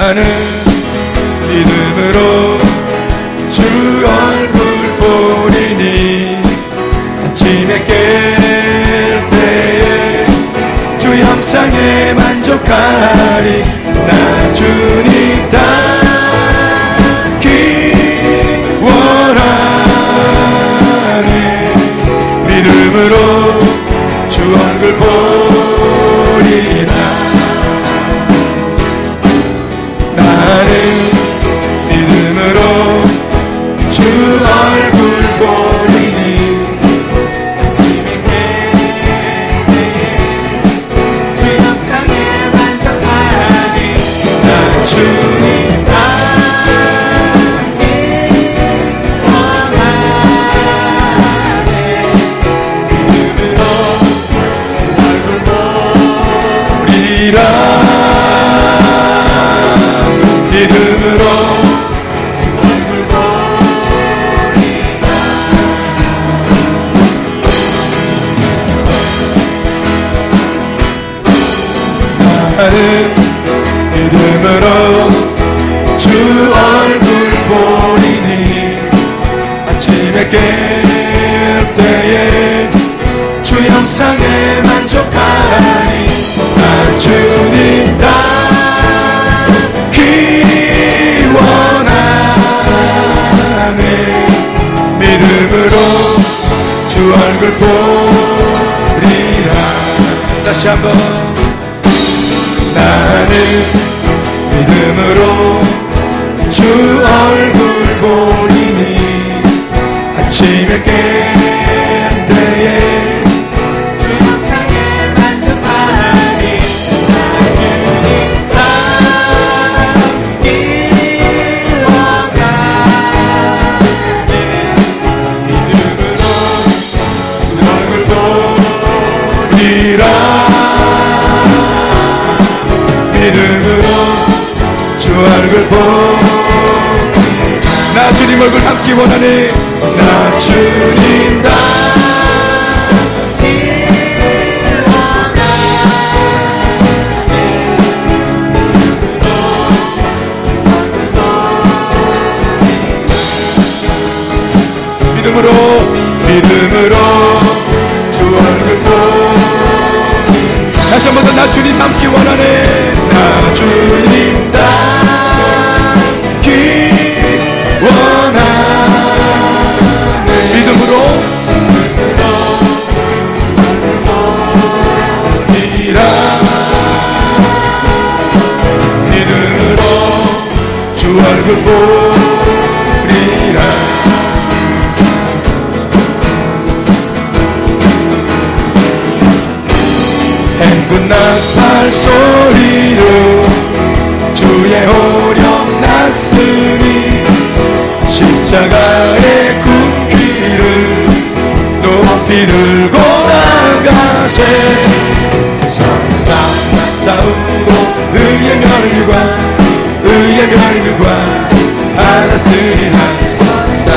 나는 믿음으로 주 얼굴 보리니 아침에 깰 때에 주 형상에 만족하리. 나 주님 닮기 원하네 믿음으로 주 얼굴 보리라 나 얼굴 보리라. 다시 한번. 나는 믿음으로 주 얼굴 보리니 아침에 깰 나 주님 얼굴 담기 원하네 나 주님 닮기 믿음으로 믿음으로 주 얼굴 보. 다시 한 번 더 나 주님 닮기 원하네 나 주님 닮기 주 얼굴 보리라. 행군 나팔 소리로 주의 호령 났으니 십자가의 군기를 높이 들고 나가세. 성상 싸우고 의의 멸류관 의의 멸류관 받았으리라 성상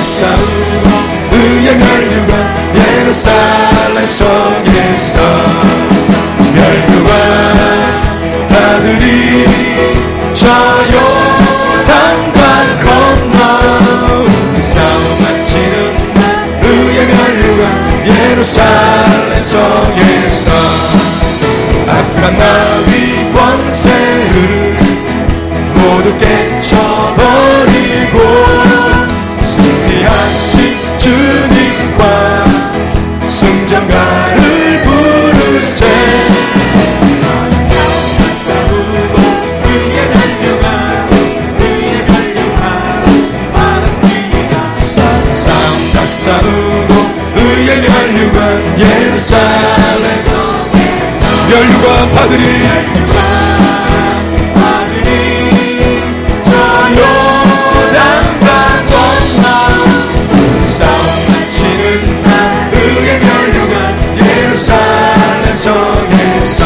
싸우고 의의 멸류관 예루살렘 성에서 멸류관 아들이 저 요단강 건너 싸움 마치는 의의 멸류관 예루살렘 성에서 악한 나위 권세 멸류관 파들이. 아들이 요단 강 건너 싸움 마치는 날 의의 멸류관 예루살렘 성에서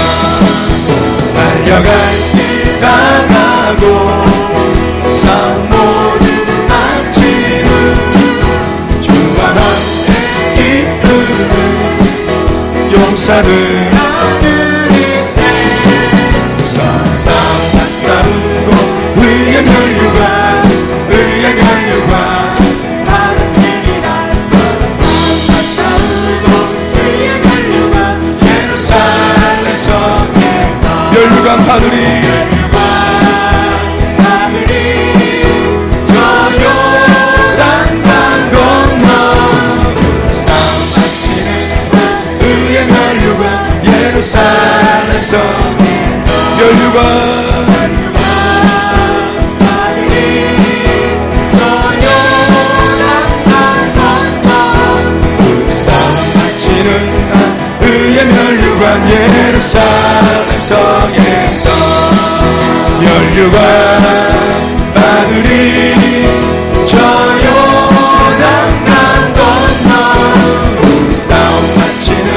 달려갈 길 당하고 싸움 모두 마치는 주와 함께 기쁘는 용사들 예루살렘 성에서 멸류관 바늘이 저 요단강 건너 싸움 마치는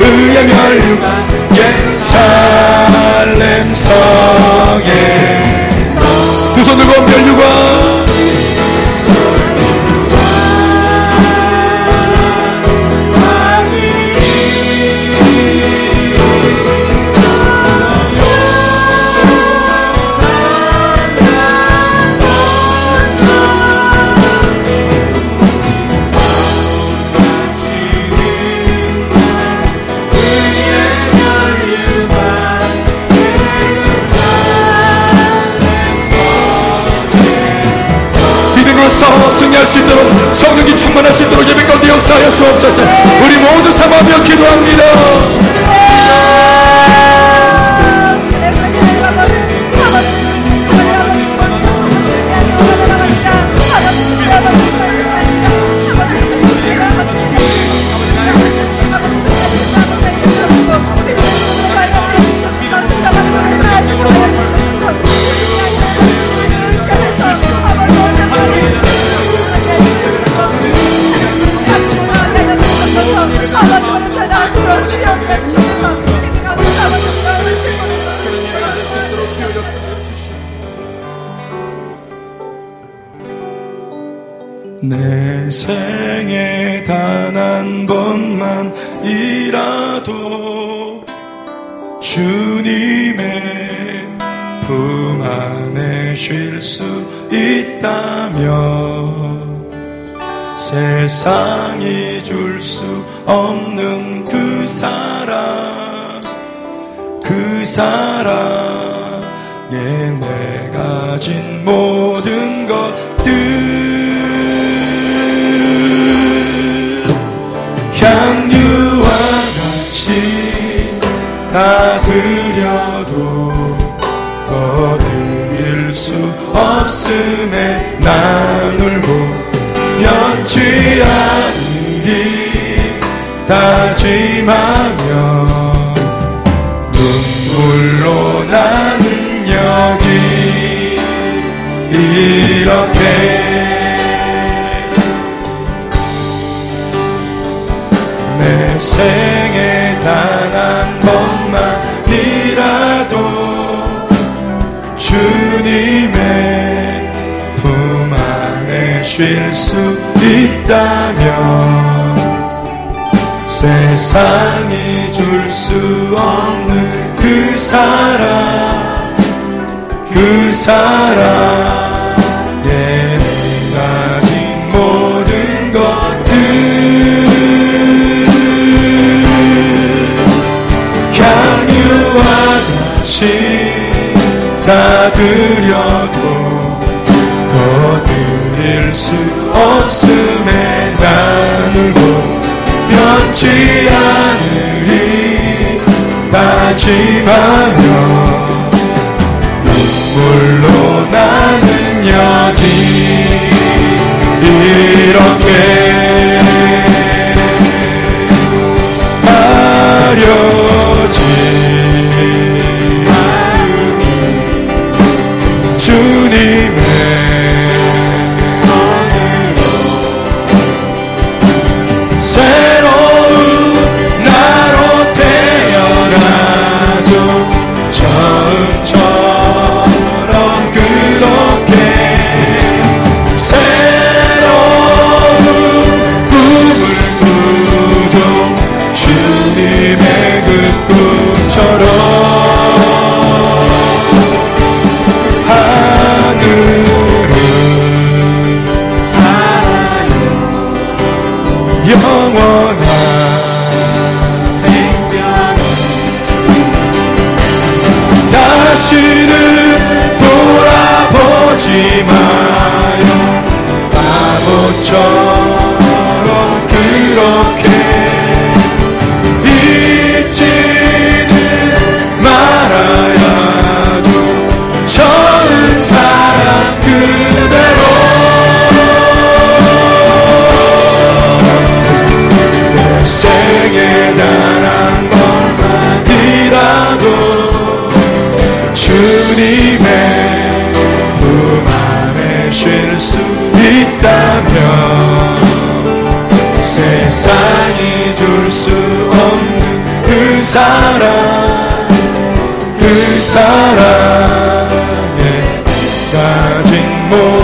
의의 멸류관 이라도 주님의 품 안에 쉴 수 있다면 세상이 줄 수 없는 그 사랑 그 사랑에 내 가 진 모든 것 다 드려도 더 드릴 수 없음에 난 울고 면치 않으리 다짐하며 눈물로 나는 여기 이렇게 내한 번만이라도 주님의 품 안에 쉴 수 있다면 세상이 줄 수 없는 그 사랑 그 사랑 다 드려도 더 드릴 수 없음에 난 울고 면치 않으리 다짐하며 눈물로 나는 여기 이렇게 하려지 주님의 원한 생명. 다시는 돌아보지 마요. 바보처럼 세상이 줄 수 없는 그 사랑 그 사랑에 가진 모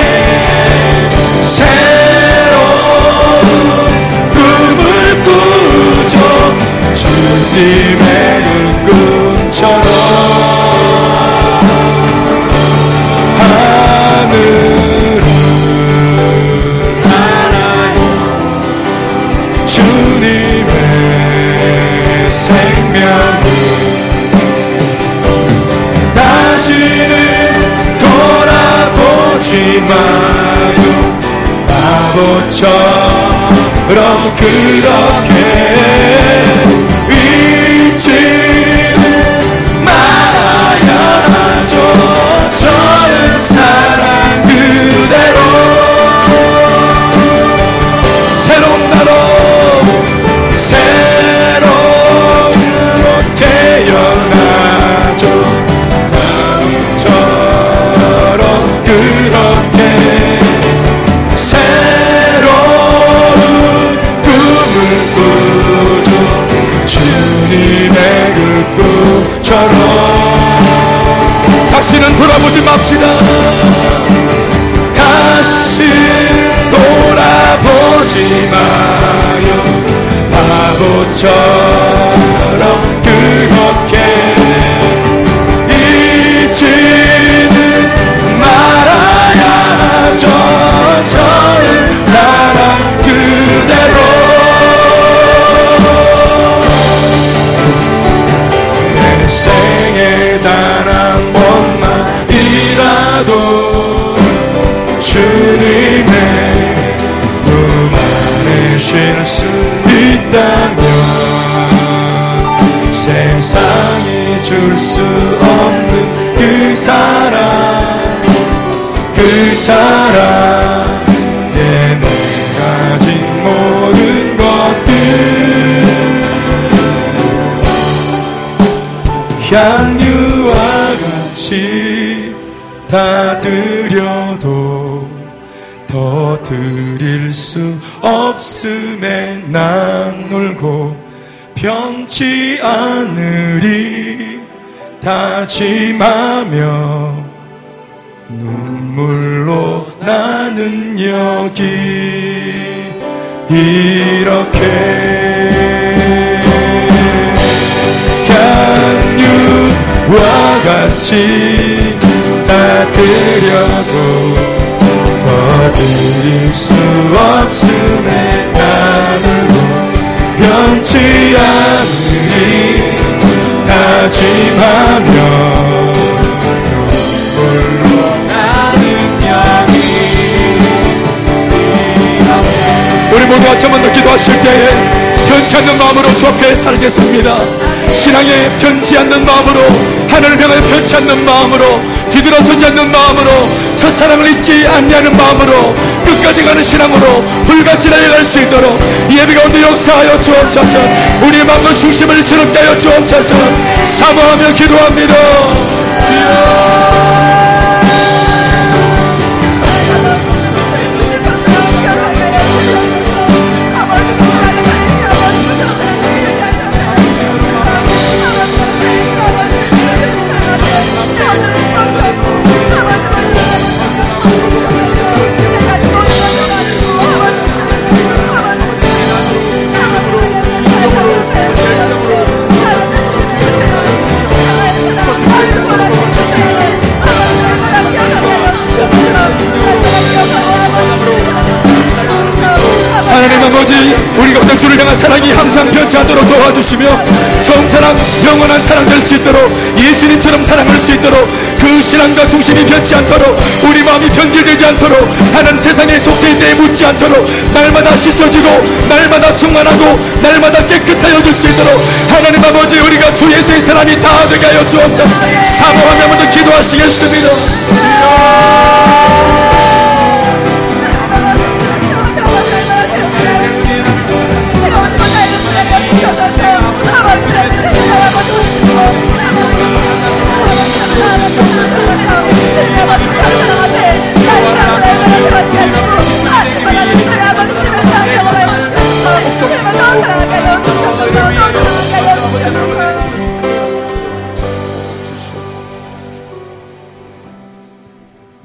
마요 바보처럼 그렇게 돌아보지 맙시다. 다시 돌아보지 마요. 바보처럼 쉴수 있다면 세상이 줄 수 없는 그 사랑 그 사랑. 내내 가진 모든 것들 향유와 같이 다 드려도 더 드릴 수 없음에 난 울고 변치 않으리. 다짐하며 눈물로 나는 여기 이렇게 향유와 같이 다 드려도 더 드릴 수 없음에 나는 변치 않으리 다짐하며 우리 모두 같이 한번 더 기도하실 때에 않는 마음으로 좋게 살겠습니다 신앙에 변치 않는 마음으로 하늘을 향해 변치 않는 마음으로 뒤돌아서지 않는 마음으로 첫사랑을 잊지 않냐는 마음으로 끝까지 가는 신앙으로 불같이 달려갈 수 있도록 예배 가운데 역사하여 주옵소서. 우리 마음의 중심을 새롭게 하여 주옵소서. 사모하며 기도합니다 향한 사랑이 항상 변치 않도록 도와주시며 정사랑 영원한 사랑 될 수 있도록 예수님처럼 사랑할 수 있도록 그 신앙과 중심이 변치 않도록 우리 마음이 변질되지 않도록 하나님 세상의 속세에 대해 묻지 않도록 날마다 씻어지고 날마다 충만하고 날마다 깨끗하여 줄 수 있도록 하나님 아버지 우리가 주 예수의 사람이 다 되게 하여 주옵소서. 사모하며 먼저 기도하시겠습니다